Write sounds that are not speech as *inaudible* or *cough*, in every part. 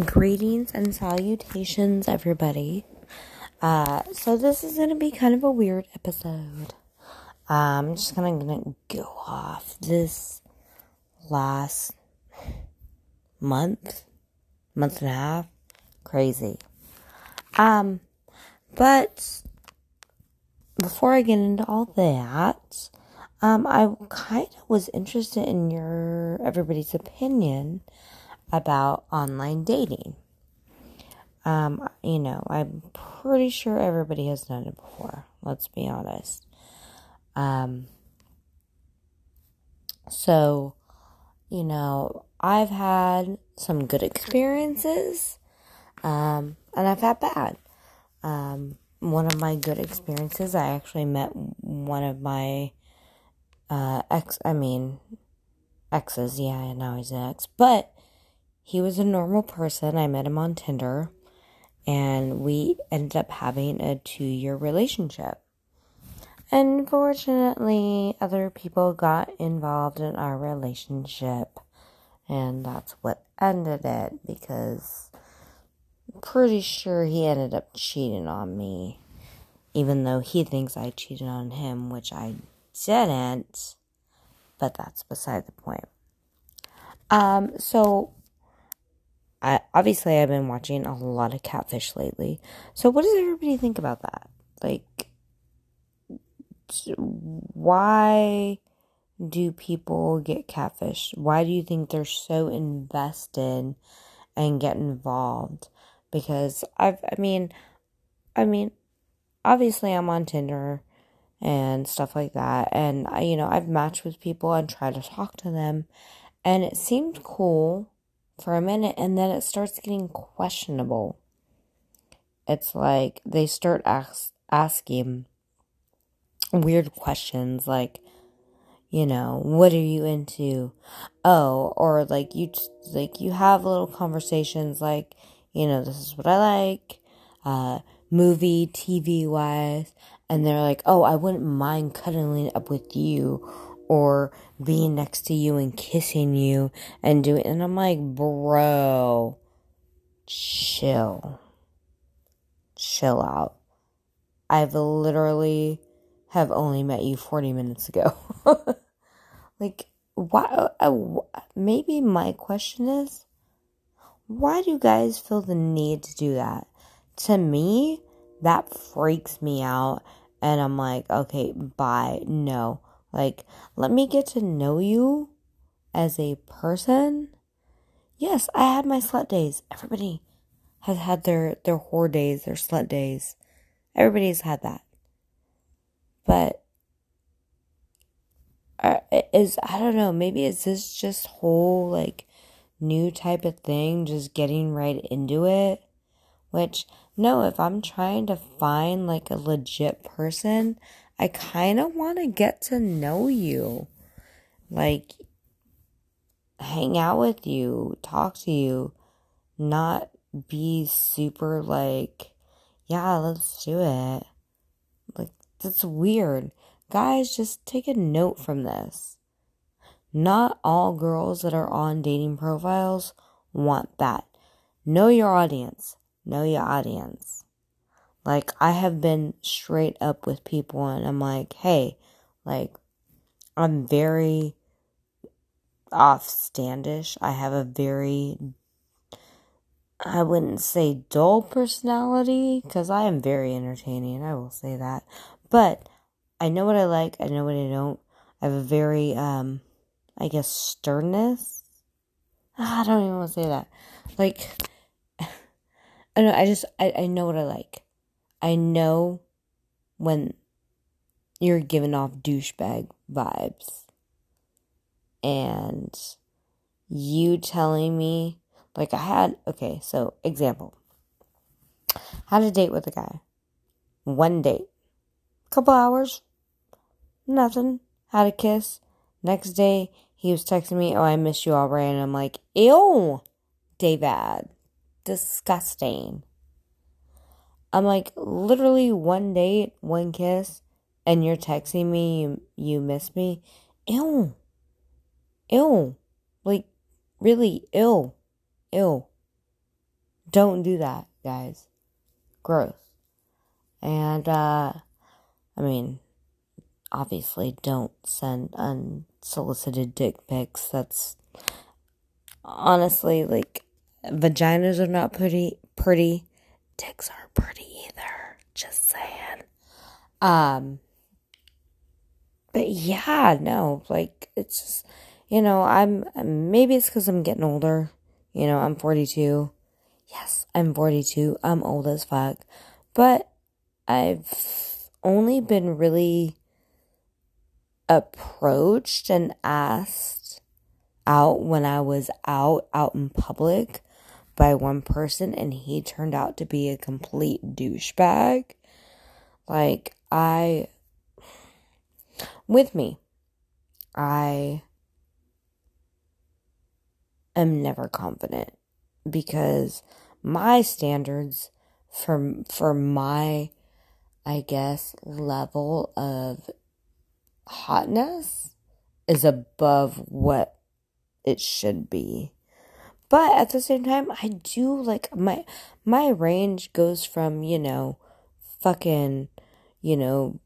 Greetings and salutations, everybody. Uh, so this is gonna be kind of a weird episode. Um, I'm just gonna, gonna go off this last month, month and a half, crazy. Um, but before I get into all that, um, I kind of was interested in your everybody's opinion about online dating. Um, you know, I'm pretty sure everybody has done it before. Let's be honest. Um, so, you know, I've had some good experiences, um, and I've had bad. Um, one of my good experiences, I actually met one of my uh, ex. I mean, exes. Yeah, and now he's an ex, but he was a normal person. I met him on Tinder, and we ended up having a two year relationship. Unfortunately, other people got involved in our relationship, and that's what ended it because I'm pretty sure he ended up cheating on me, even though he thinks I cheated on him, which I didn't, but that's beside the point. Um, so I obviously I've been watching a lot of catfish lately. So what does everybody think about that? Like why do people get catfish? Why do you think they're so invested and get involved? Because I've I mean I mean obviously I'm on Tinder and stuff like that and I you know I've matched with people and tried to talk to them and it seemed cool for a minute and then it starts getting questionable. It's like they start ask, asking weird questions like, you know, what are you into? Oh, or like you just, like you have little conversations like, you know, this is what I like, uh, movie, TV wise, and they're like, oh, I wouldn't mind cuddling up with you, or being next to you and kissing you and doing and I'm like, bro, chill. Chill out. I've literally have only met you 40 minutes ago. *laughs* like why uh, maybe my question is why do you guys feel the need to do that? To me, that freaks me out and I'm like, okay, bye. No like, let me get to know you as a person. Yes, I had my slut days. Everybody has had their, their whore days, their slut days. Everybody's had that. But, uh, is, I don't know, maybe is this just whole, like, new type of thing, just getting right into it? Which, no, if I'm trying to find, like, a legit person, I kind of want to get to know you. Like, hang out with you, talk to you, not be super like, yeah, let's do it. Like, that's weird. Guys, just take a note from this. Not all girls that are on dating profiles want that. Know your audience. Know your audience. Like, I have been straight up with people and I'm like, hey, like, I'm very offstandish. I have a very, I wouldn't say dull personality because I am very entertaining. I will say that. But I know what I like, I know what I don't. I have a very, um, I guess, sternness. I don't even want to say that. Like, *sighs* I don't know, I just, I, I know what I like. I know when you're giving off douchebag vibes. And you telling me, like, I had, okay, so example. Had a date with a guy. One date. Couple hours. Nothing. Had a kiss. Next day, he was texting me, Oh, I miss you already. And I'm like, Ew, David. Disgusting. I'm like, literally one date, one kiss, and you're texting me, you, you miss me. Ew. Ew. Like, really, ill. Ill. Don't do that, guys. Gross. And, uh, I mean, obviously don't send unsolicited dick pics. That's honestly like vaginas are not pretty pretty. Dicks aren't pretty either. Just saying. Um but yeah, no, like it's just you know, I'm maybe it's cuz I'm getting older. You know, I'm 42. Yes, I'm 42. I'm old as fuck. But I've only been really approached and asked out when I was out out in public by one person and he turned out to be a complete douchebag. Like I with me I am never confident because my standards for for my I guess level of hotness is above what it should be. But at the same time, I do like my my range goes from, you know, fucking, you know,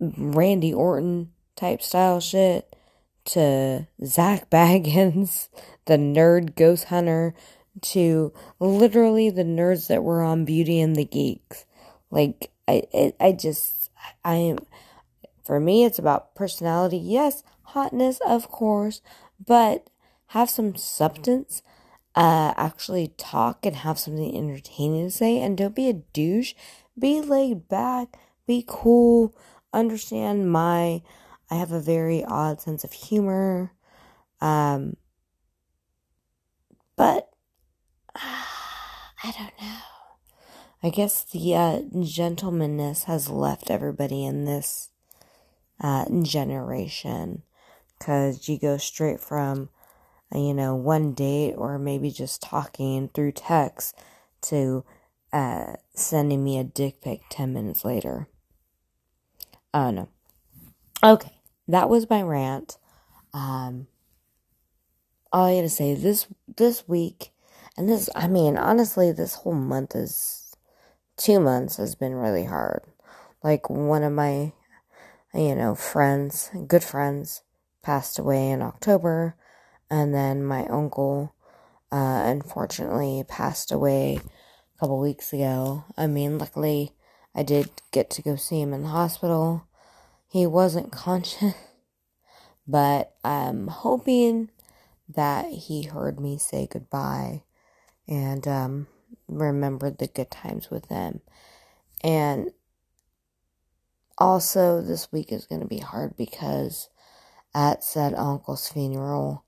Randy Orton type style shit to Zak *laughs* Bagans, the nerd ghost hunter, to literally the nerds that were on Beauty and the Geeks. Like I, I, I just, I am for me, it's about personality. Yes, hotness, of course, but have some substance. Uh, actually talk and have something entertaining to say, and don't be a douche. Be laid back. Be cool. Understand my. I have a very odd sense of humor. Um, but uh, *sighs* I don't know. I guess the uh, gentlemanness has left everybody in this uh, generation because you go straight from you know one date or maybe just talking through text to uh, sending me a dick pic 10 minutes later. Oh no. Okay. That was my rant. Um all i gotta say this this week and this i mean honestly this whole month is two months has been really hard. Like one of my you know, friends, good friends, passed away in October. And then my uncle, uh, unfortunately passed away a couple weeks ago. I mean, luckily, I did get to go see him in the hospital. He wasn't *laughs* conscious, but I'm hoping that he heard me say goodbye and um, remembered the good times with them. And also, this week is going to be hard because at said uncle's funeral,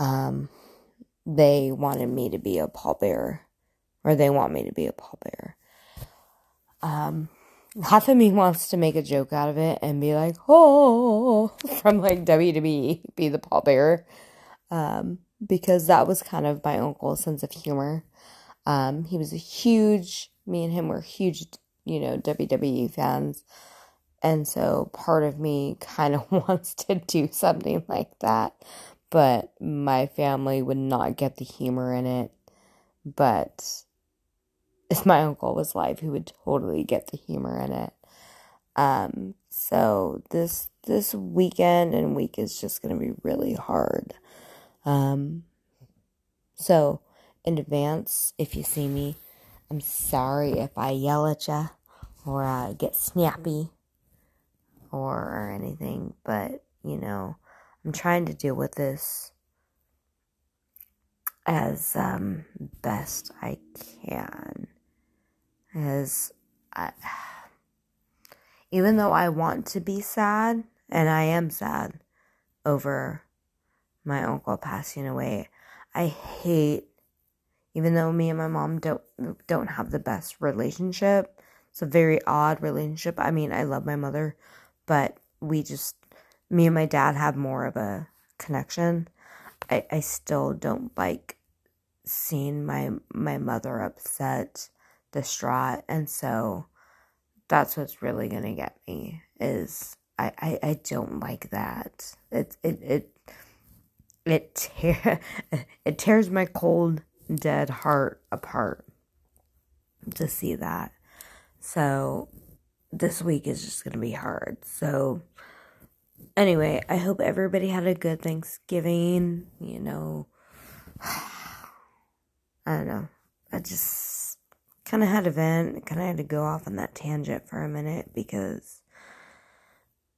um, they wanted me to be a pallbearer, or they want me to be a pallbearer. Um, half of me wants to make a joke out of it and be like, oh, *laughs* from like WWE, be the pallbearer. Um, because that was kind of my uncle's sense of humor. Um, he was a huge, me and him were huge, you know, WWE fans. And so part of me *laughs* kind of *laughs* wants to do something like that, but my family would not get the humor in it. But if *laughs* my uncle was live, he would totally get the humor in it. Um, so this this weekend and week is just to be really hard. Um, so in advance, if you see me, I'm sorry if I yell at you or uh, get snappy or anything, but you know, I'm trying to deal with this as um, best I can. As I, even though I want to be sad, and I am sad over my uncle passing away, I hate. Even though me and my mom don't don't have the best relationship, it's a very odd relationship. I mean, I love my mother, but we just me and my dad have more of a connection. I, I still don't like seeing my my mother upset, distraught, and so that's what's really gonna get me is I, I, I don't like that. It it it it tear *laughs* it tears my cold dead heart apart. to see that. So this week is just to be hard. So anyway, I hope everybody had a good Thanksgiving. You know, *sighs* I don't know. I just kind of had a vent. Kind of had to go off on that tangent for a minute because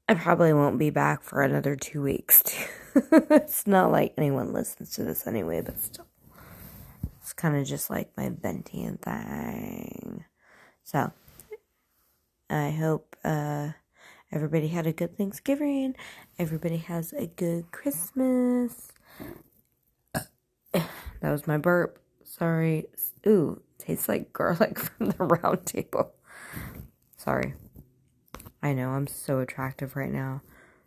I probably won't be back for another two weeks. *laughs* it's not like anyone listens to this anyway, but still. It's kind of just like my venting thing. So, I hope uh, everybody had a good Thanksgiving. Everybody has a good Christmas. *sighs* That was my burp. Sorry. Ooh, tastes like garlic *laughs* from the round table. Sorry. I know I'm so attractive right now.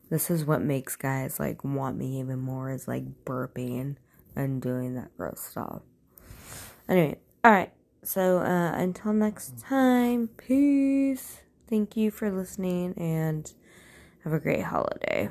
This is what makes guys like want me even more is like burping and doing that gross stuff. Anyway, all right. So uh, until next time, peace. Thank you for listening and have a great holiday.